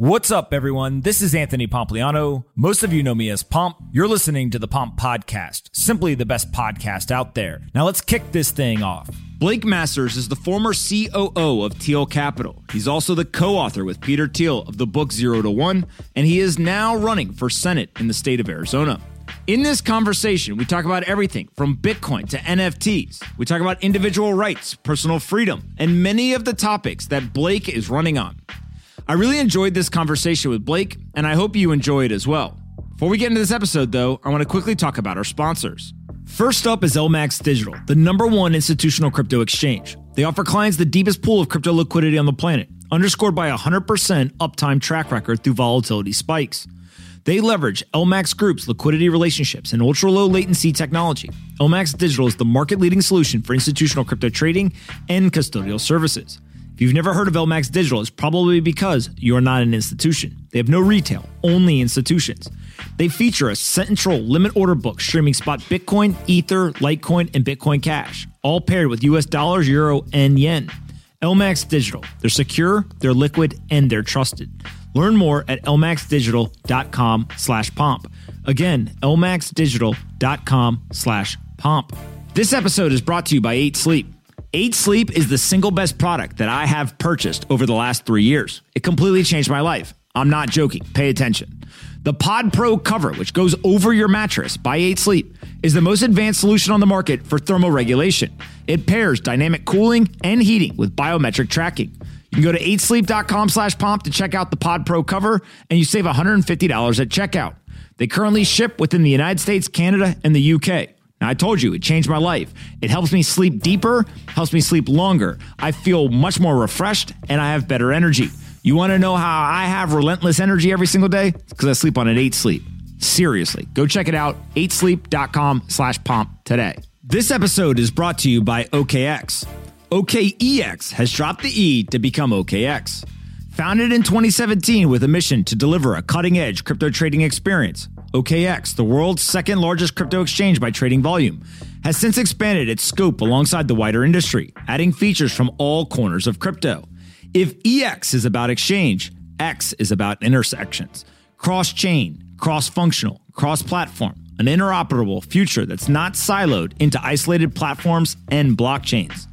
What's up, everyone? This is Anthony Pompliano. Most of you know me as Pomp. You're listening to the Pomp Podcast, simply the best podcast out there. Now let's kick this thing off. Blake Masters is the former COO of Thiel Capital. He's also the co author with Peter Thiel of the book Zero to One, and he is now running for Senate in the state of Arizona. In this conversation, we talk about everything from Bitcoin to NFTs. We talk about individual rights, personal freedom, and many of the topics that Blake is running on. I really enjoyed this conversation with Blake, and I hope you enjoy it as well. Before we get into this episode, though, I want to quickly talk about our sponsors. First up is LMAX Digital, the number one institutional crypto exchange. They offer clients the deepest pool of crypto liquidity on the planet, underscored by a 100% uptime track record through volatility spikes. They leverage LMAX Group's liquidity relationships and ultra low latency technology. LMAX Digital is the market leading solution for institutional crypto trading and custodial services. If you've never heard of LMAX Digital, it's probably because you are not an institution. They have no retail, only institutions. They feature a central limit order book streaming spot Bitcoin, Ether, Litecoin, and Bitcoin Cash, all paired with US dollars, euro, and yen. LMAX Digital. They're secure, they're liquid, and they're trusted. Learn more at lmaxdigital.com slash pomp. Again, lmaxdigital.com slash pomp. This episode is brought to you by 8 Sleep. 8 Sleep is the single best product that I have purchased over the last three years. It completely changed my life. I'm not joking. Pay attention. The Pod Pro cover, which goes over your mattress by 8 Sleep, is the most advanced solution on the market for thermoregulation. It pairs dynamic cooling and heating with biometric tracking. You can go to 8sleep.com slash pomp to check out the Pod Pro cover, and you save $150 at checkout. They currently ship within the United States, Canada, and the UK. Now, I told you, it changed my life. It helps me sleep deeper, helps me sleep longer. I feel much more refreshed, and I have better energy. You want to know how I have relentless energy every single day? Because I sleep on an 8 Sleep. Seriously, go check it out, 8sleep.com slash pomp today. This episode is brought to you by OKX. OKEX has dropped the E to become OKX. Founded in 2017 with a mission to deliver a cutting edge crypto trading experience, OKX, the world's second largest crypto exchange by trading volume, has since expanded its scope alongside the wider industry, adding features from all corners of crypto. If EX is about exchange, X is about intersections, cross chain, cross functional, cross platform, an interoperable future that's not siloed into isolated platforms and blockchains.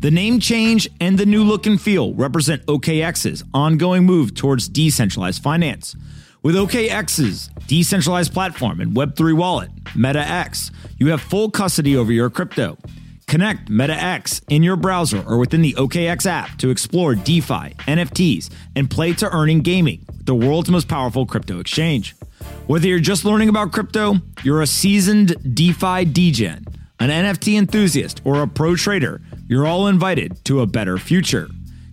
The name change and the new look and feel represent OKX's ongoing move towards decentralized finance. With OKX's decentralized platform and Web3 wallet, MetaX, you have full custody over your crypto. Connect MetaX in your browser or within the OKX app to explore DeFi, NFTs, and play to earning gaming, the world's most powerful crypto exchange. Whether you're just learning about crypto, you're a seasoned DeFi degen, an NFT enthusiast, or a pro trader, you're all invited to a better future.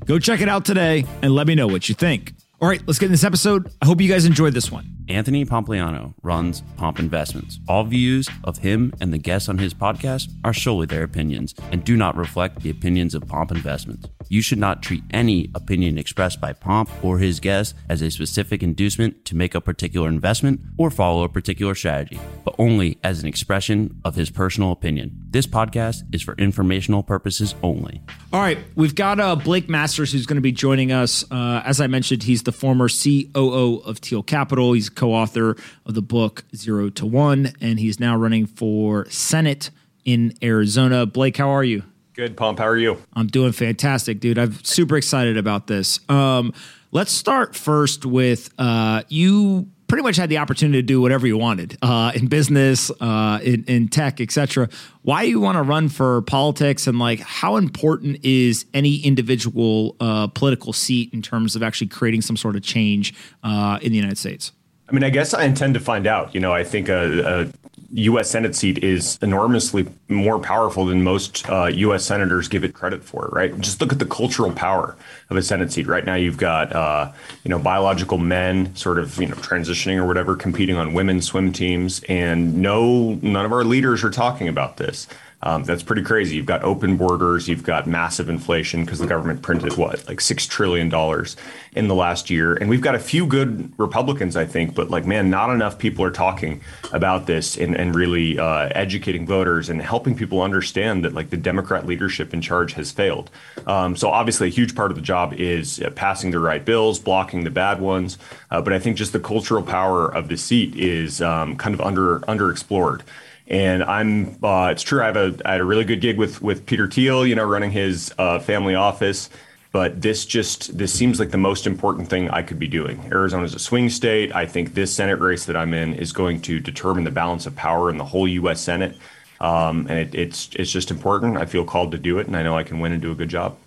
Go check it out today and let me know what you think. All right, let's get in this episode. I hope you guys enjoyed this one. Anthony Pompliano runs Pomp Investments. All views of him and the guests on his podcast are solely their opinions and do not reflect the opinions of Pomp Investments. You should not treat any opinion expressed by Pomp or his guests as a specific inducement to make a particular investment or follow a particular strategy, but only as an expression of his personal opinion. This podcast is for informational purposes only. All right, we've got uh, Blake Masters who's going to be joining us. Uh, as I mentioned, he's the former COO of Thiel Capital. He's co-author of the book Zero to One, and he's now running for Senate in Arizona. Blake, how are you? Good, Pomp. How are you? I'm doing fantastic, dude. I'm super excited about this. Um, let's start first with uh, you. Pretty much had the opportunity to do whatever you wanted uh, in business, uh, in, in tech, etc. Why do you want to run for politics, and like how important is any individual uh, political seat in terms of actually creating some sort of change uh, in the United States? I mean, I guess I intend to find out. You know, I think a, a U.S. Senate seat is enormously more powerful than most uh, U.S. senators give it credit for. Right? Just look at the cultural power of a Senate seat. Right now, you've got uh, you know biological men sort of you know transitioning or whatever, competing on women's swim teams, and no, none of our leaders are talking about this. Um, that's pretty crazy. You've got open borders, you've got massive inflation because the government printed what, like six trillion dollars in the last year, and we've got a few good Republicans, I think, but like man, not enough people are talking about this and, and really uh, educating voters and helping people understand that like the Democrat leadership in charge has failed. Um, so obviously, a huge part of the job is uh, passing the right bills, blocking the bad ones, uh, but I think just the cultural power of the seat is um, kind of under underexplored. And I'm, uh, it's true. I have a, I had a really good gig with with Peter Thiel, you know, running his uh, family office. But this just this seems like the most important thing I could be doing. Arizona is a swing state. I think this Senate race that I'm in is going to determine the balance of power in the whole U.S. Senate, um, and it, it's it's just important. I feel called to do it, and I know I can win and do a good job.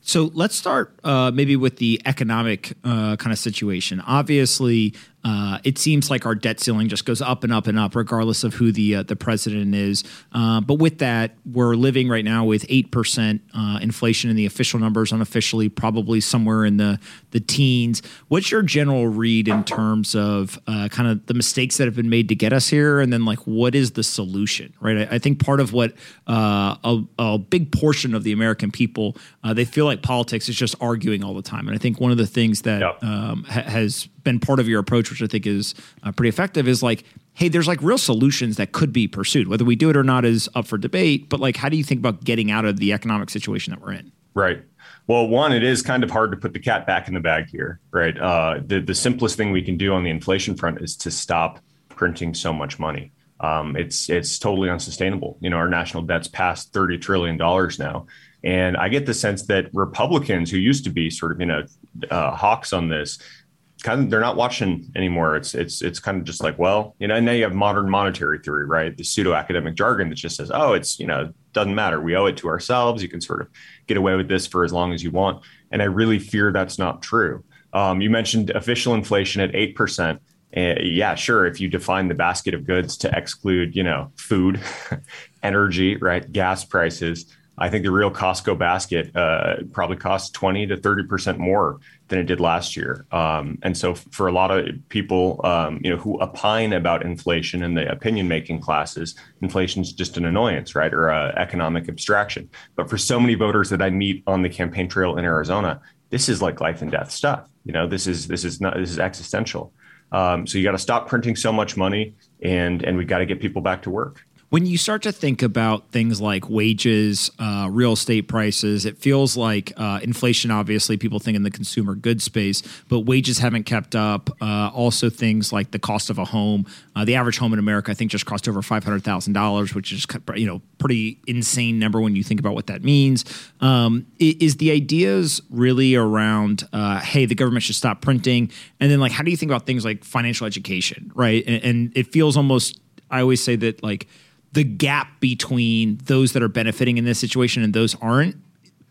So let's start uh, maybe with the economic uh, kind of situation. Obviously, uh, it seems like our debt ceiling just goes up and up and up, regardless of who the uh, the president is. Uh, but with that, we're living right now with eight percent uh, inflation in the official numbers, unofficially probably somewhere in the the teens. What's your general read in terms of uh, kind of the mistakes that have been made to get us here, and then like what is the solution? Right. I, I think part of what uh, a, a, big portion of the American people they feel like politics is just arguing all the time, and I think one of the things that yep. um, ha- has been part of your approach, which I think is uh, pretty effective, is like, hey, there's like real solutions that could be pursued. Whether we do it or not is up for debate. But like, how do you think about getting out of the economic situation that we're in? Right. Well, one, it is kind of hard to put the cat back in the bag here, right? Uh, the the simplest thing we can do on the inflation front is to stop printing so much money. Um, it's it's totally unsustainable. You know, our national debt's past thirty trillion dollars now, and I get the sense that Republicans, who used to be sort of you know uh, hawks on this, kind of they're not watching anymore. It's it's it's kind of just like, well, you know, and now you have modern monetary theory, right? The pseudo academic jargon that just says, oh, it's you know, doesn't matter. We owe it to ourselves. You can sort of get away with this for as long as you want. And I really fear that's not true. Um, you mentioned official inflation at eight percent. Uh, yeah, sure. If you define the basket of goods to exclude, you know, food, energy, right, gas prices, I think the real Costco basket uh, probably costs 20 to 30% more than it did last year. Um, and so for a lot of people, um, you know, who opine about inflation in the opinion making classes, inflation is just an annoyance, right? Or an economic abstraction. But for so many voters that I meet on the campaign trail in Arizona, this is like life and death stuff. You know, this is, this is not, this is existential. Um, so you got to stop printing so much money and, and we got to get people back to work when you start to think about things like wages, uh, real estate prices, it feels like uh, inflation. Obviously, people think in the consumer goods space, but wages haven't kept up. Uh, also, things like the cost of a home. Uh, the average home in America, I think, just cost over five hundred thousand dollars, which is you know pretty insane number when you think about what that means. Um, is the ideas really around? Uh, hey, the government should stop printing, and then like, how do you think about things like financial education, right? and, and it feels almost. I always say that like the gap between those that are benefiting in this situation and those aren't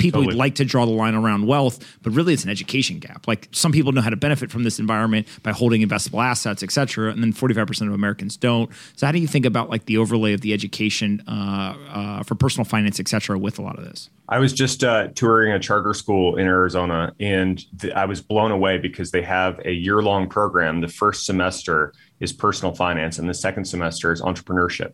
people totally. would like to draw the line around wealth, but really it's an education gap. Like some people know how to benefit from this environment by holding investable assets, et cetera, and then 45% of Americans don't. So how do you think about like the overlay of the education uh, uh, for personal finance, et cetera, with a lot of this? I was just uh, touring a charter school in Arizona, and th- I was blown away because they have a year-long program. The first semester is personal finance, and the second semester is entrepreneurship.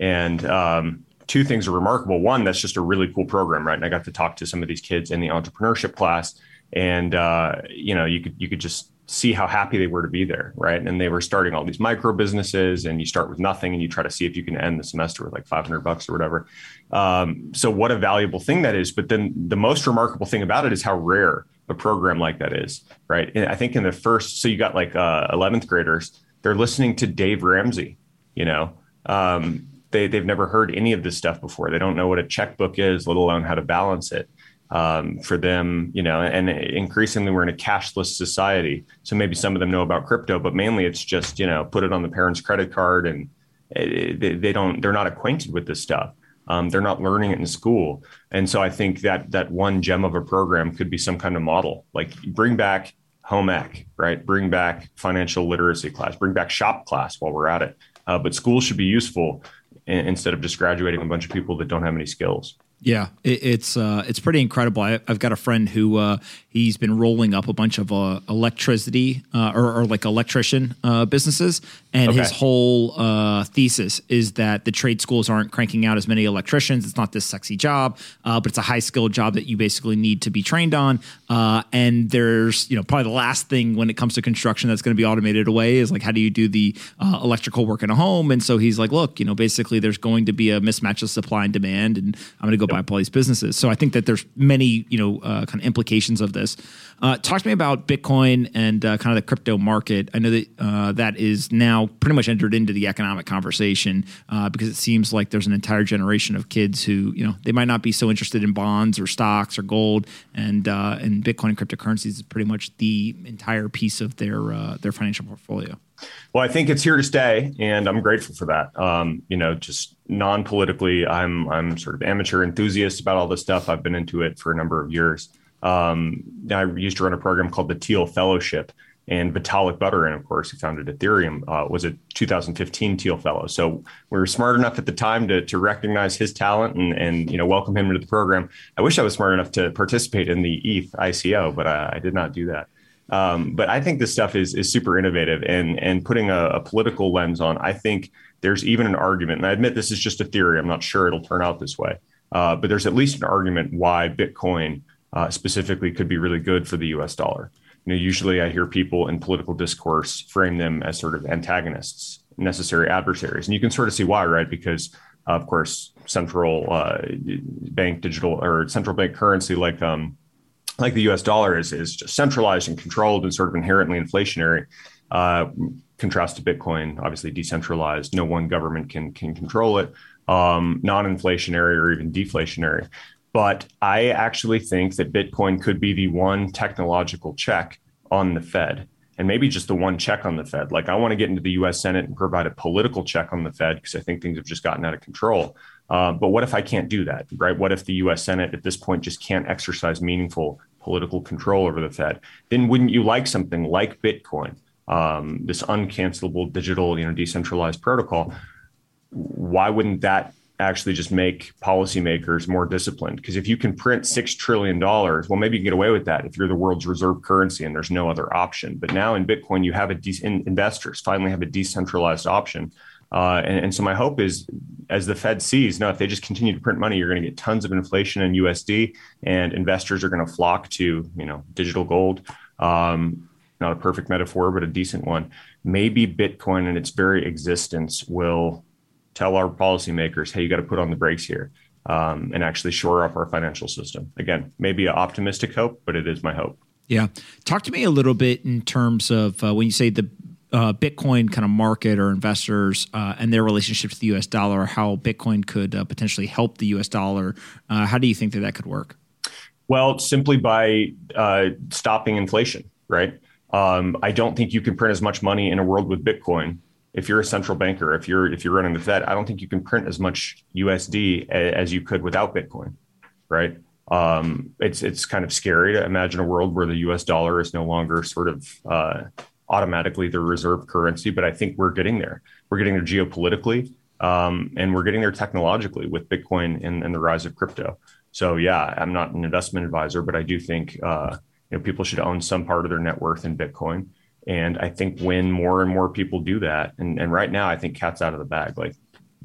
And um, two things are remarkable. One, that's just a really cool program, right? And I got to talk to some of these kids in the entrepreneurship class, and uh, you know, you could you could just see how happy they were to be there, right? And they were starting all these micro businesses, and you start with nothing, and you try to see if you can end the semester with like 500 bucks or whatever. Um, so, what a valuable thing that is. But then the most remarkable thing about it is how rare a program like that is, right? And I think in the first, so you got like uh, 11th graders, they're listening to Dave Ramsey, you know. Um, they they've never heard any of this stuff before. They don't know what a checkbook is, let alone how to balance it. Um, for them, you know, and increasingly we're in a cashless society. So maybe some of them know about crypto, but mainly it's just you know put it on the parent's credit card, and it, they, they don't they're not acquainted with this stuff. Um, they're not learning it in school, and so I think that that one gem of a program could be some kind of model. Like bring back home ec, right? Bring back financial literacy class, bring back shop class while we're at it. Uh, but schools should be useful instead of just graduating a bunch of people that don't have any skills. Yeah, it, it's uh, it's pretty incredible. I, have got a friend who uh, he's been rolling up a bunch of uh, electricity uh, or, or, like electrician uh, businesses, and okay. his whole uh, thesis is that the trade schools aren't cranking out as many electricians. It's not this sexy job, uh, but it's a high skilled job that you basically need to be trained on. Uh, and there's you know probably the last thing when it comes to construction that's going to be automated away is like how do you do the electrical work in a home? And so he's like, look, you know, basically there's going to be a mismatch of supply and demand, and I'm going to go yep. buy up all these businesses. So I think that there's many you know kind of implications of this. Uh, talk to me about Bitcoin and uh, kind of the crypto market. I know that uh, that is now pretty much entered into the economic conversation uh, because it seems like there's an entire generation of kids who, you know, they might not be so interested in bonds or stocks or gold, and uh, and Bitcoin and cryptocurrencies is pretty much the entire piece of their uh, their financial portfolio. Well, I think it's here to stay, and I'm grateful for that. Um, you know, just non-politically, I'm I'm sort of amateur enthusiast about all this stuff. I've been into it for a number of years. Um, I used to run a program called the Thiel Fellowship, and Vitalik Buterin, of course, who founded Ethereum, uh, was a 2015 Thiel Fellow. So we were smart enough at the time to, to recognize his talent and, and you know welcome him into the program. I wish I was smart enough to participate in the ETH ICO, but I, I did not do that. Um, but I think this stuff is is super innovative and and putting a, a, political lens on. I think there's even an argument, and I admit this is just a theory. I'm not sure it'll turn out this way, uh, but there's at least an argument why Bitcoin uh, specifically could be really good for the U.S. dollar. You know, usually I hear people in political discourse frame them as sort of antagonists, necessary adversaries, and you can sort of see why, right? Because of course, central uh, bank digital or central bank currency like um, like the U.S. dollar is is just centralized and controlled and sort of inherently inflationary. Uh, contrast to Bitcoin, obviously decentralized. No one government can can control it. Um, non-inflationary or even deflationary. But I actually think that Bitcoin could be the one technological check on the Fed and maybe just the one check on the Fed. Like I want to get into the US Senate and provide a political check on the Fed because I think things have just gotten out of control. Uh, but what if I can't do that, right? What if the US Senate at this point just can't exercise meaningful political control over the Fed? Then wouldn't you like something like Bitcoin, um, this uncancelable digital, you know, decentralized protocol? Why wouldn't that actually just make policymakers more disciplined. Because if you can print six trillion dollars, well, maybe you can get away with that if you're the world's reserve currency and there's no other option. But now in Bitcoin, you have a de- investors finally have a decentralized option. Uh, and, and, so my hope is, as the Fed sees, no, if they just continue to print money, you're going to get tons of inflation in USD, and investors are going to flock to, you know, digital gold. Um, not a perfect metaphor, but a decent one. Maybe Bitcoin and its very existence will tell our policymakers, hey, you got to put on the brakes here um, and actually shore up our financial system. Again, maybe an optimistic hope, but it is my hope. Yeah. Talk to me a little bit in terms of uh, when you say the uh, Bitcoin kind of market or investors uh, and their relationship to the US dollar, how Bitcoin could uh, potentially help the US dollar. Uh, how do you think that that could work? Well, simply by uh, stopping inflation, right? Um, I don't think you can print as much money in a world with Bitcoin if you're a central banker, if you're if you're running the Fed, I don't think you can print as much USD as you could without Bitcoin, right? Um, it's it's kind of scary to imagine a world where the U.S. dollar is no longer sort of uh, automatically the reserve currency, but I think we're getting there. We're getting there geopolitically, um, and we're getting there technologically with Bitcoin and, and, the rise of crypto. So yeah, I'm not an investment advisor, but I do think uh, you know people should own some part of their net worth in Bitcoin. And I think when more and more people do that, and, and right now I think cat's out of the bag, like,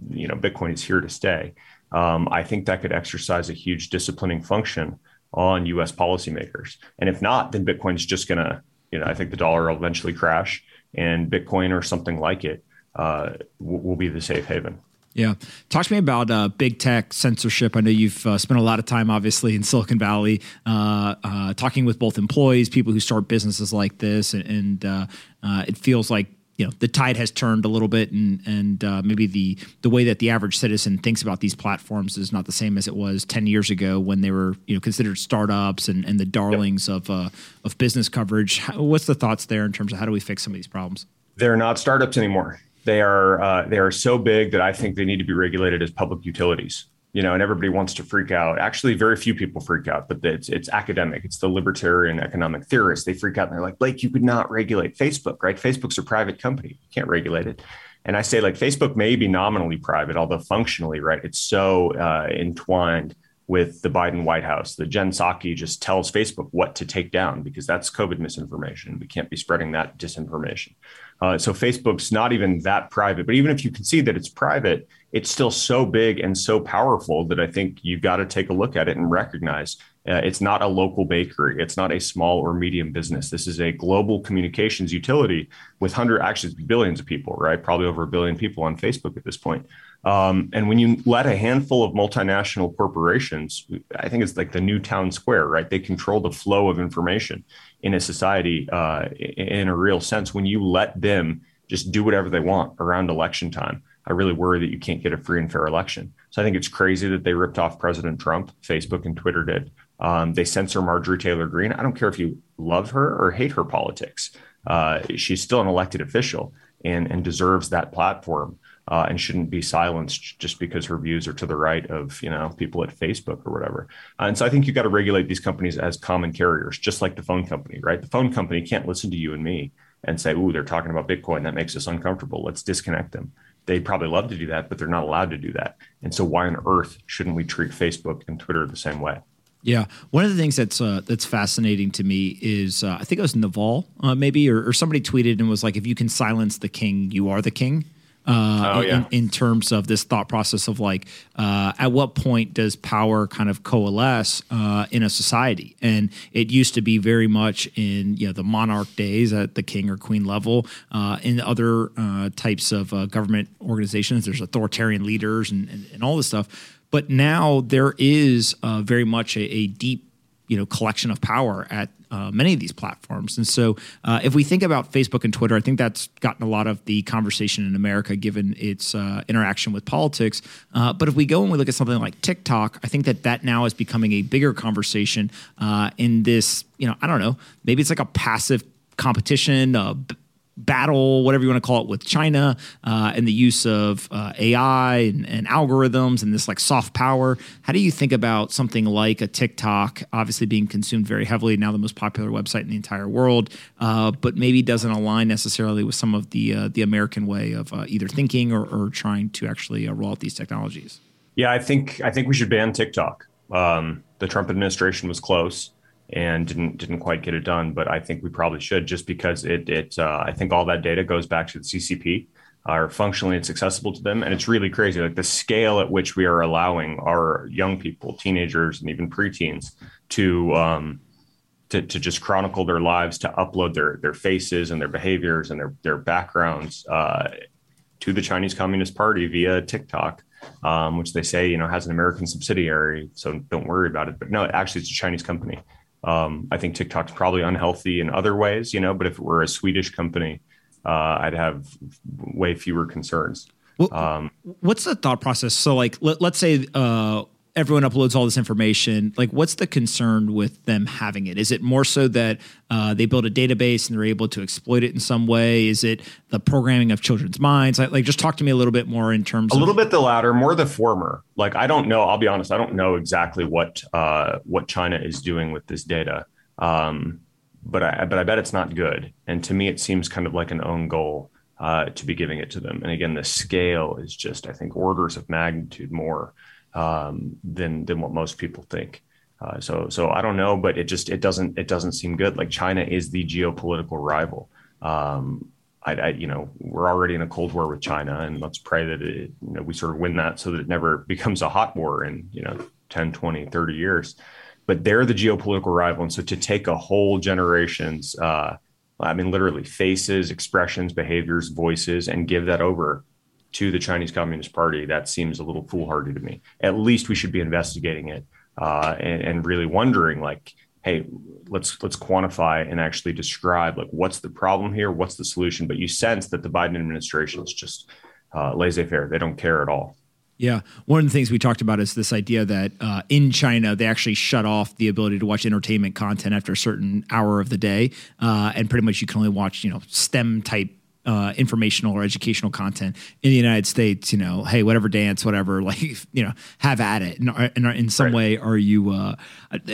you know, Bitcoin is here to stay. Um, I think that could exercise a huge disciplining function on US policymakers. And if not, then Bitcoin's just going to, you know, I think the dollar will eventually crash and Bitcoin or something like it uh, will be the safe haven. Yeah. Talk to me about uh, big tech censorship. I know you've uh, spent a lot of time, obviously, in Silicon Valley, uh, uh talking with both employees, people who start businesses like this, and, and uh, uh, it feels like you know the tide has turned a little bit, and and maybe the the way that the average citizen thinks about these platforms is not the same as it was ten years ago when they were you know considered startups and, and the darlings yep. of of business coverage. What's the thoughts there in terms of how do we fix some of these problems? They're not startups anymore they are uh, they are so big that I think they need to be regulated as public utilities. You know, and everybody wants to freak out. Actually, very few people freak out, but it's it's academic. It's the libertarian economic theorists. They freak out and they're like, Blake, you could not regulate Facebook, right? Facebook's a private company. You can't regulate it. And I say, like, Facebook may be nominally private, although functionally, right, it's so uh, entwined with the Biden White House. The Jen Psaki just tells Facebook what to take down because that's COVID misinformation. We can't be spreading that disinformation. Uh, so Facebook's not even that private, but even if you can see that it's private, it's still so big and so powerful that I think you've got to take a look at it and recognize uh, it's not a local bakery. It's not a small or medium business. This is a global communications utility with hundred, actually billions of people, right? Probably over a billion people on Facebook at this point. Um, and when you let a handful of multinational corporations, I think it's like the new town square, right? They control the flow of information in a society uh, in a real sense. When you let them just do whatever they want around election time, I really worry that you can't get a free and fair election. So I think it's crazy that they ripped off President Trump. Facebook and Twitter did. Um, they censor Marjorie Taylor Greene. I don't care if you love her or hate her politics. Uh, she's still an elected official and, and deserves that platform uh, and shouldn't be silenced just because her views are to the right of you know people at Facebook or whatever. Uh, and so I think you have got to regulate these companies as common carriers, just like the phone company, right? The phone company can't listen to you and me and say, "Ooh, they're talking about Bitcoin. That makes us uncomfortable. Let's disconnect them." They'd probably love to do that, but they're not allowed to do that. And so, why on earth shouldn't we treat Facebook and Twitter the same way? Yeah, one of the things that's uh, that's fascinating to me is uh, I think it was Naval, uh, maybe, or, or, somebody tweeted and was like, "If you can silence the king, you are the king." Uh, oh, yeah. in, in, terms of this thought process of like, uh, at what point does power kind of coalesce uh, in a society? And it used to be very much in you know the monarch days at the king or queen level. in other types of government organizations, there's authoritarian leaders and, and, and all this stuff but now there is uh, very much a, a, deep, you know, collection of power at uh, many of these platforms. And so, uh, if we think about Facebook and Twitter, I think that's gotten a lot of the conversation in America, given its uh, interaction with politics. Uh, but if we go and we look at something like TikTok, I think that that now is becoming a bigger conversation uh, in this. You know, I don't know, maybe it's like a passive competition, battle, whatever you want to call it, with China uh, and the use of uh, AI and, and, algorithms and this like soft power. How do you think about something like a TikTok, obviously being consumed very heavily, now the most popular website in the entire world, uh, but maybe doesn't align necessarily with some of the uh, the American way of uh, either thinking or, or, trying to actually uh, roll out these technologies? Yeah, I think I think we should ban TikTok. Um, the Trump administration was close and didn't didn't quite get it done. But I think we probably should just because it it uh, I think all that data goes back to the CCP. Are functionally it's accessible to them, and it's really crazy. Like the scale at which we are allowing our young people, teenagers, and even preteens to um, to, to just chronicle their lives, to upload their their faces and their behaviors and their their backgrounds uh, to the Chinese Communist Party via TikTok, um, which they say you know has an American subsidiary, so don't worry about it. But no, actually, it's a Chinese company. Um, I think TikTok's probably unhealthy in other ways, you know, but if it were a Swedish company, uh, I'd have way fewer concerns. Well, um, what's the thought process? So, like, let, us say uh, everyone uploads all this information like what's the concern with them having it? Is it more so that uh, they build a database and they're able to exploit it in some way? Is it the programming of children's minds? Like, like just talk to me a little bit more in terms of a of- little bit the latter more the former. Like i don't know i'll be honest i don't know exactly what uh, what china is doing with this data um, but i but i bet it's not good. And to me it seems kind of like an own goal uh, to be giving it to them. And again the scale is just i think orders of magnitude more um, than than what most people think. Uh, so so I don't know, but it just it doesn't it doesn't seem good. Like China is the geopolitical rival. Um, I, I, you know we're already in a cold war with China, and let's pray that it, you know we sort of win that so that it never becomes a hot war in you know 10, 20, 30 years. But they're the geopolitical rival, and so to take a whole generation's uh, I mean, literally faces, expressions, behaviors, voices, and give that over to the Chinese Communist Party, that seems a little foolhardy to me. At least we should be investigating it uh, and, and, really wondering, like, hey, let's let's quantify and actually describe like what's the problem here, what's the solution. But you sense that the Biden administration is just uh, laissez-faire; they don't care at all. Yeah. One of the things we talked about is this idea that uh, in China, they actually shut off the ability to watch entertainment content after a certain hour of the day. Uh, and pretty much you can only watch, you know, STEM type uh, informational or educational content in the United States, you know, hey, whatever dance, whatever, like, you know, have at it. And, and in some right. way, are you, uh,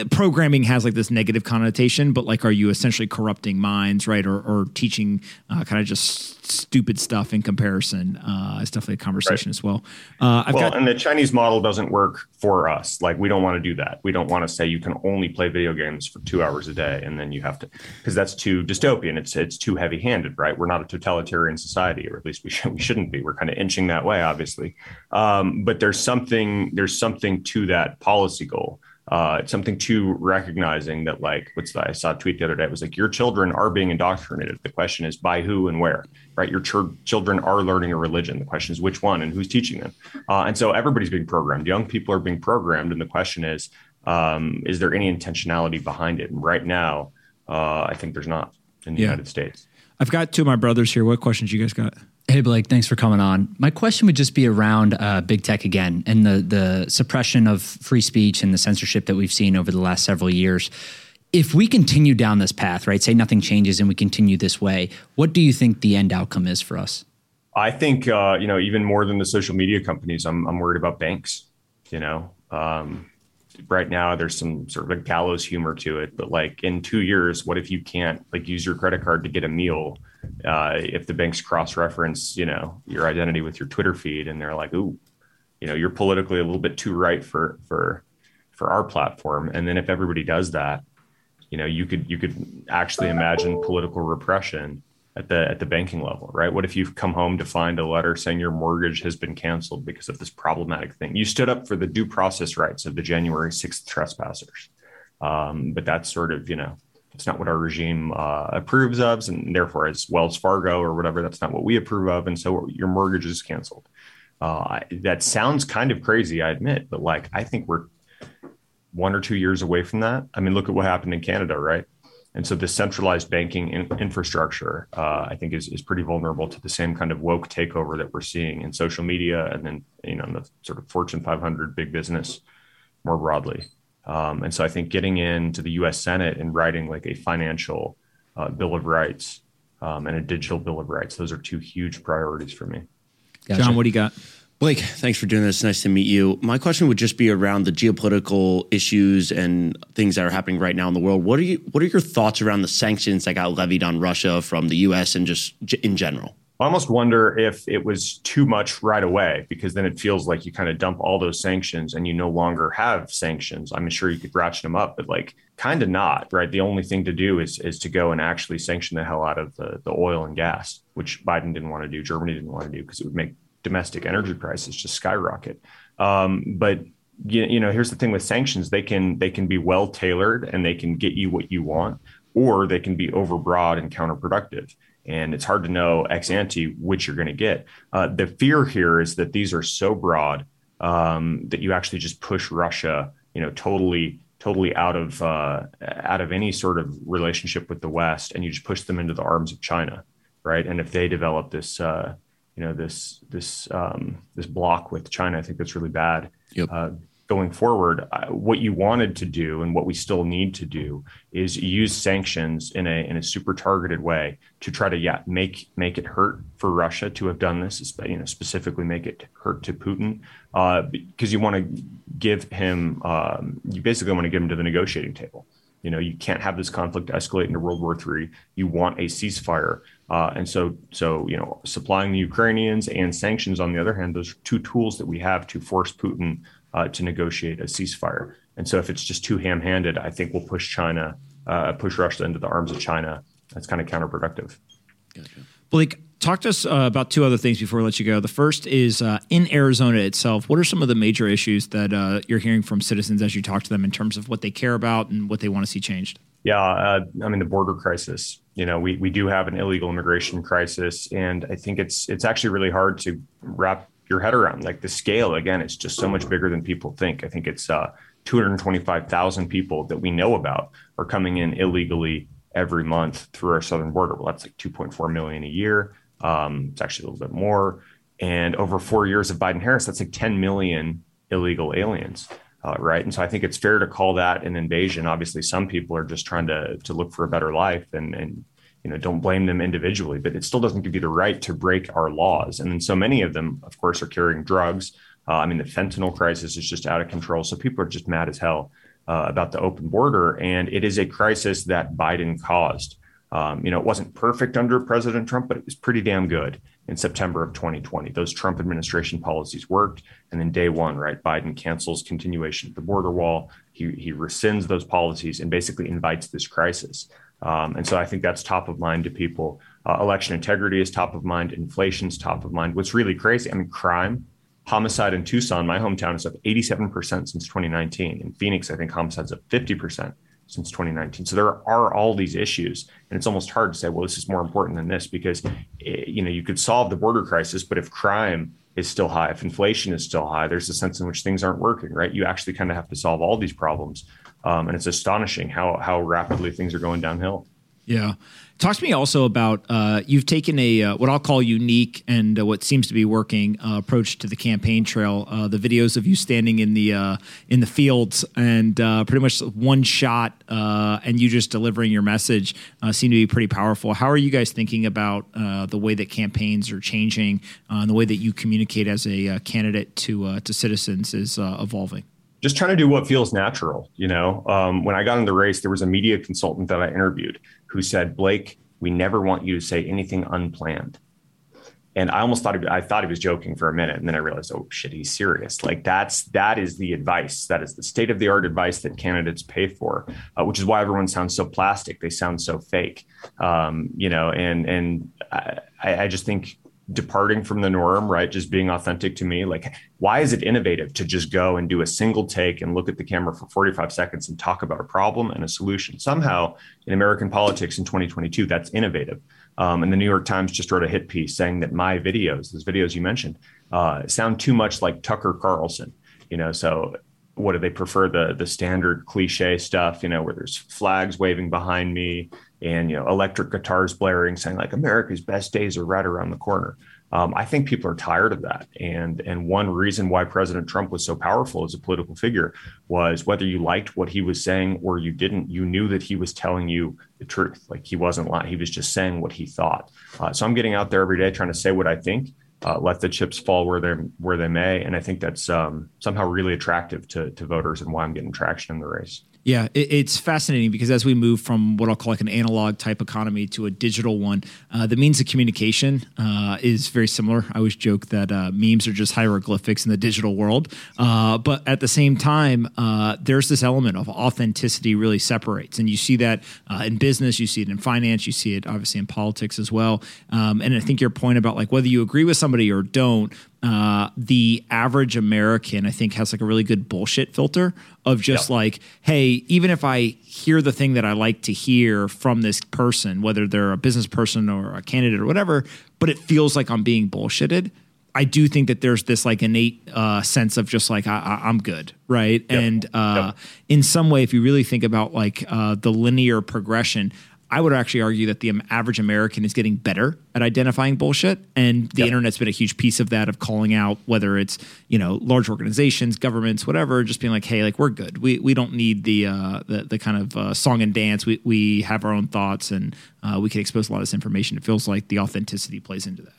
programming has like this negative connotation, but like, are you essentially corrupting minds, right? Or, or teaching uh, kind of just stupid stuff in comparison. Uh, it's definitely a conversation right. as well. Uh, I've well, got, and the Chinese model doesn't work for us. Like we don't want to do that. We don't want to say you can only play video games for two hours a day, and then you have to, because that's too dystopian. It's it's too heavy handed, right? We're not a totalitarian society, or at least we should, we shouldn't be. We're kind of inching that way, obviously. Um, but there's something there's something to that policy goal uh, it's something to recognizing that like what's that? I saw a tweet the other day. It was like your children are being indoctrinated. The question is by who and where, right? Your ch- children are learning a religion. The question is which one and who's teaching them. Uh, and so everybody's being programmed. Young people are being programmed, and the question is, um, is there any intentionality behind it? And right now, uh, I think there's not in the yeah. United States. I've got two of my brothers here. What questions you guys got? Hey Blake, thanks for coming on. My question would just be around uh, big tech again and the the suppression of free speech and the censorship that we've seen over the last several years. If we continue down this path, right, say nothing changes and we continue this way, what do you think the end outcome is for us? I think uh, you know even more than the social media companies, I'm I'm worried about banks. You know, um, right now there's some sort of a gallows humor to it, but like in two years, what if you can't like use your credit card to get a meal? Uh, if the banks cross-reference, you know, your identity with your Twitter feed, and they're like, "Ooh, you know, you're politically a little bit too right for for for our platform," and then if everybody does that, you know, you could you could actually imagine political repression at the at the banking level, right? What if you've come home to find a letter saying your mortgage has been canceled because of this problematic thing? You stood up for the due process rights of the January 6th trespassers. Um, but that's sort of, you know, it's not what our regime uh, approves of, and therefore, as Wells Fargo or whatever, that's not what we approve of, and so your mortgage is canceled. Uh, that sounds kind of crazy, I admit, but like I think we're one or two years away from that. I mean, look at what happened in Canada, right? And so the centralized banking in, infrastructure, uh, I think, is is pretty vulnerable to the same kind of woke takeover that we're seeing in social media, and then you know, the sort of Fortune 500 big business more broadly. Um, and so I think getting into the U.S. Senate and writing like a financial uh, bill of rights um, and a digital bill of rights, those are two huge priorities for me. Gotcha. John, what do you got? Blake, thanks for doing this. Nice to meet you. My question would just be around the geopolitical issues and things that are happening right now in the world. What are you? What are your thoughts around the sanctions that got levied on Russia from the U.S. and just in general? I almost wonder if it was too much right away because then it feels like you kind of dump all those sanctions and you no longer have sanctions. I'm sure you could ratchet them up, but like kind of not, right? The only thing to do is is to go and actually sanction the hell out of the, the oil and gas, which Biden didn't want to do, Germany didn't want to do because it would make domestic energy prices just skyrocket. Um, but you, you know, here's the thing with sanctions: they can they can be well tailored and they can get you what you want, or they can be overbroad and counterproductive and it's hard to know ex ante which you're going to get. Uh, the fear here is that these are so broad um, that you actually just push Russia, you know, totally, totally out of uh, out of any sort of relationship with the West, and you just push them into the arms of China, right? And if they develop this, uh, you know, this this um, this block with China, I think that's really bad. Yep. Going forward, uh, what you wanted to do and what we still need to do is use sanctions in a in a super targeted way to try to yeah make make it hurt for Russia to have done this, you know specifically make it hurt to Putin uh, because you want to give him um, you basically want to get him to the negotiating table. You know you can't have this conflict escalate into World War III. You want a ceasefire. Uh, and so, so you know, supplying the Ukrainians and sanctions on the other hand, those are two tools that we have to force Putin uh, to negotiate a ceasefire. And so, if it's just too ham-handed, I think we'll push China, uh, push Russia into the arms of China. That's kind of counterproductive. Gotcha. Blake, talk to us uh, about two other things before we let you go. The first is uh, in Arizona itself. What are some of the major issues that uh, you're hearing from citizens as you talk to them in terms of what they care about and what they want to see changed? Yeah, uh, I mean the border crisis. You know, we we do have an illegal immigration crisis, and I think it's it's actually really hard to wrap your head around. Like the scale, again, it's just so much bigger than people think. I think it's uh, 225,000 people that we know about are coming in illegally every month through our southern border. Well, that's like 2.4 million a year. Um, it's actually a little bit more. And over four years of Biden Harris, that's like 10 million illegal aliens. Uh, right. And so I think it's fair to call that an invasion. Obviously, some people are just trying to to look for a better life and and you know don't blame them individually but it still doesn't give you the right to break our laws and then so many of them of course are carrying drugs uh, i mean the fentanyl crisis is just out of control so people are just mad as hell uh, about the open border and it is a crisis that biden caused Um, you know, it wasn't perfect under President Trump, but it was pretty damn good in September of 2020. Those Trump administration policies worked. And then day one, right, Biden cancels continuation of the border wall. He, he rescinds those policies and basically invites this crisis. Um, and so I think that's top of mind to people. Uh, election integrity is top of mind. Inflation's top of mind. What's really crazy, I mean, crime, homicide in Tucson, my hometown, is up 87% since 2019. In Phoenix, I think homicide's up 50% since 2019. So there are all these issues, and it's almost hard to say, well, this is more important than this because eh, you know you could solve the border crisis, but if crime is still high, if inflation is still high, there's a sense in which things aren't working, right? You actually kind of have to solve all these problems, um, and it's astonishing how how rapidly things are going downhill. Yeah. Talk to me also about uh, you've taken a uh, what I'll call unique and uh, what seems to be working uh, approach to the campaign trail. Uh, the videos of you standing in the uh, in the fields and pretty much one shot and you just delivering your message seem to be pretty powerful. How are you guys thinking about the way that campaigns are changing and the way that you communicate as a candidate to to citizens is evolving? Just trying to do what feels natural. You know, um, when I got in the race, there was a media consultant that I interviewed who said, Blake, we never want you to say anything unplanned. And I almost thought I thought he was joking for a minute, and then I realized, oh shit, he's serious. Like that's that is the advice. That is the state of the art advice that candidates pay for, uh, which is why everyone sounds so plastic. They sound so fake, um, you know. And and I, I just think departing from the norm, right? Just being authentic to me. Like, why is it innovative to just go and do a single take and look at the camera for 45 seconds and talk about a problem and a solution? Somehow in American politics in 2022, that's innovative. Um, and the New York Times just wrote a hit piece saying that my videos, those videos you mentioned, uh, sound too much like Tucker Carlson. You know, so what do they prefer the the standard cliche stuff? You know, where there's flags waving behind me, and you know electric guitars blaring saying like america's best days are right around the corner. Um, i think people are tired of that. And and one reason why president trump was so powerful as a political figure was whether you liked what he was saying or you didn't you knew that he was telling you the truth. Like he wasn't lying. He was just saying what he thought. Uh, so i'm getting out there every day trying to say what i think uh, let the chips fall where they where they may, and I think that's um, somehow really attractive to to voters, and why I'm getting traction in the race. Yeah, it, it's fascinating because as we move from what I'll call like an analog type economy to a digital one, uh, the means of communication uh, is very similar. I always joke that uh, memes are just hieroglyphics in the digital world, uh, but at the same time, uh, there's this element of authenticity really separates, and you see that uh, in business, you see it in finance, you see it obviously in politics as well. Um, and I think your point about like whether you agree with somebody or don't, uh, the average American, I think, has like a really good bullshit filter of just like, hey, even if I hear the thing that I like to hear from this person, whether they're a business person or a candidate or whatever, but it feels like I'm being bullshitted. I do think that there's this like innate uh, sense of just like I, am good, right? Yep. And uh, yep. in some way, if you really think about like uh, the linear progression, I would actually argue that the average American is getting better at identifying bullshit, and the yep. internet's been a huge piece of that of calling out whether it's you know large organizations, governments, whatever, just being like, hey, like we're good. We we don't need the uh, the, the kind of uh, song and dance. We we have our own thoughts, and uh, we can expose a lot of this information. It feels like the authenticity plays into that.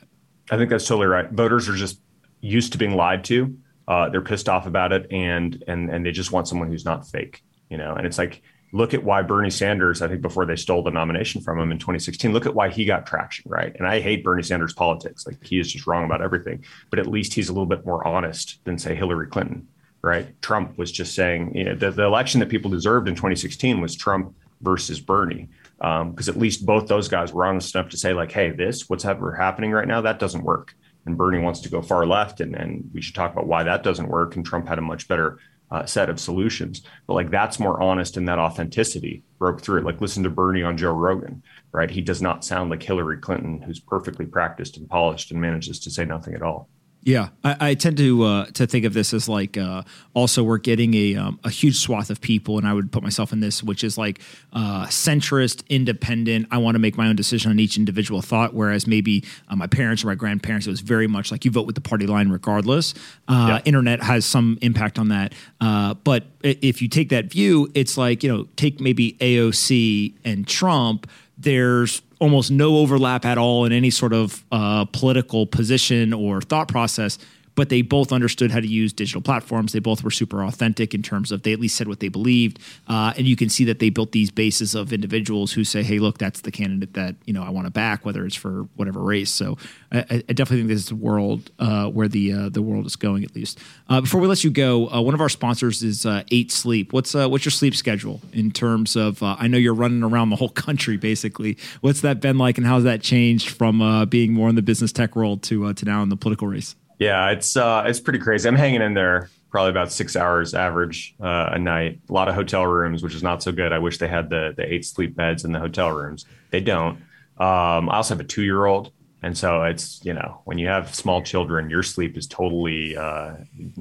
I think that's totally right. Voters are just used to being lied to. Uh, they're pissed off about it, and and and they just want someone who's not fake. You know, and it's like look at why Bernie Sanders, I think before they stole the nomination from him in 2016, look at why he got traction, right? And I hate Bernie Sanders' politics. Like he is just wrong about everything, but at least he's a little bit more honest than, say, Hillary Clinton, right? Trump was just saying, you know, the, the election that people deserved in 2016 was Trump versus Bernie. Because um, at least both those guys were honest enough to say, like, hey, this, what's ever happening right now, that doesn't work. And Bernie wants to go far left, and, and we should talk about why that doesn't work. And Trump had a much better uh, set of solutions. But like that's more honest and that authenticity broke through. Like listen to Bernie on Joe Rogan, right? He does not sound like Hillary Clinton, who's perfectly practiced and polished and manages to say nothing at all. Yeah, I, I, tend to uh, to think of this as like uh, also we're getting a um, a huge swath of people, and I would put myself in this, which is like uh, centrist, independent. I want to make my own decision on each individual thought, whereas maybe uh, my parents or my grandparents, it was very much like you vote with the party line regardless. Uh, yeah. Internet has some impact on that, uh, but if you take that view, it's like you know take maybe AOC and Trump. There's almost no overlap at all in any sort of uh, political position or thought process. But they both understood how to use digital platforms. They both were super authentic in terms of they at least said what they believed, uh, and you can see that they built these bases of individuals who say, "Hey, look, that's the candidate that you know I want to back, whether it's for whatever race." So I, I definitely think this is the world uh, where the uh, the world is going. At least uh, before we let you go, uh, one of our sponsors is uh, Eight Sleep. What's what's your sleep schedule in terms of? I know you're running around the whole country basically. What's that been like, and how's that changed from being more in the business tech world to to now in the political race? Yeah, it's it's pretty crazy. I'm hanging in there probably about six hours average uh, a night. A lot of hotel rooms, which is not so good. I wish they had the the eight sleep beds in the hotel rooms. They don't. Um, I also have a two year old, and so it's you know when you have small children, your sleep is totally uh,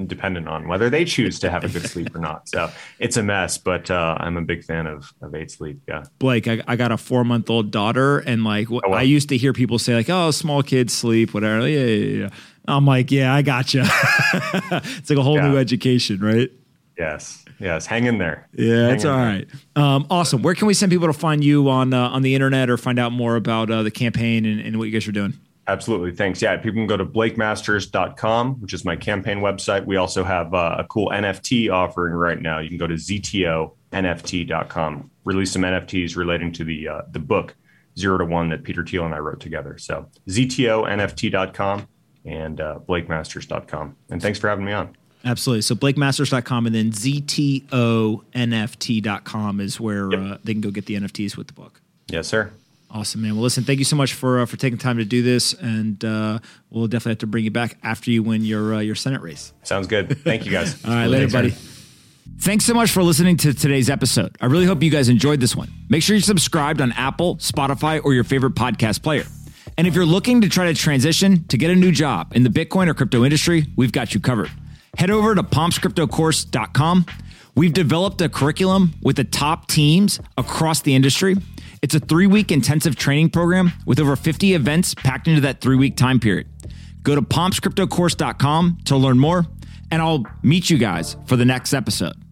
dependent on whether they choose to have a good sleep or not. So it's a mess. But uh, I'm a big fan of of eight sleep. Yeah, Blake, I, I got a four month old daughter, and like oh, I used to hear people say like, "Oh, small kids sleep, whatever." Yeah, yeah, yeah. I'm like, yeah, I got gotcha. it's like a whole yeah. new education, right? Yes. Yes. Hang in there. Yeah, that's all right. Um, awesome. Where can we send people to find you on uh, on the internet or find out more about uh, the campaign and, and, what you guys are doing? Absolutely. Thanks. Yeah, people can go to blakemasters.com, which is my campaign website. We also have uh, a cool NFT offering right now. You can go to ztonft.com, release some NFTs relating to the uh, the book Zero to One that Peter Thiel and I wrote together. So ztonft.com and uh, blakemasters.com. And thanks for having me on. Absolutely. So blakemasters.com and then ztonft.com is where yep. uh, they can go get the NFTs with the book. Yes, sir. Awesome, man. Well, listen, thank you so much for uh, for taking time to do this, and uh, we'll definitely have to bring you back after you win your uh, your Senate race. Sounds good. Thank you, guys. All right, later, buddy. Thanks so much for listening to today's episode. I really hope you guys enjoyed this one. Make sure you're subscribed on Apple, Spotify, or your favorite podcast player. And if you're looking to try to transition to get a new job in the Bitcoin or crypto industry, we've got you covered. Head over to pompscryptocourse.com. We've developed a curriculum with the top teams across the industry. It's a three week intensive training program with over 50 events packed into that three week time period. Go to pompscryptocourse.com to learn more, and I'll meet you guys for the next episode.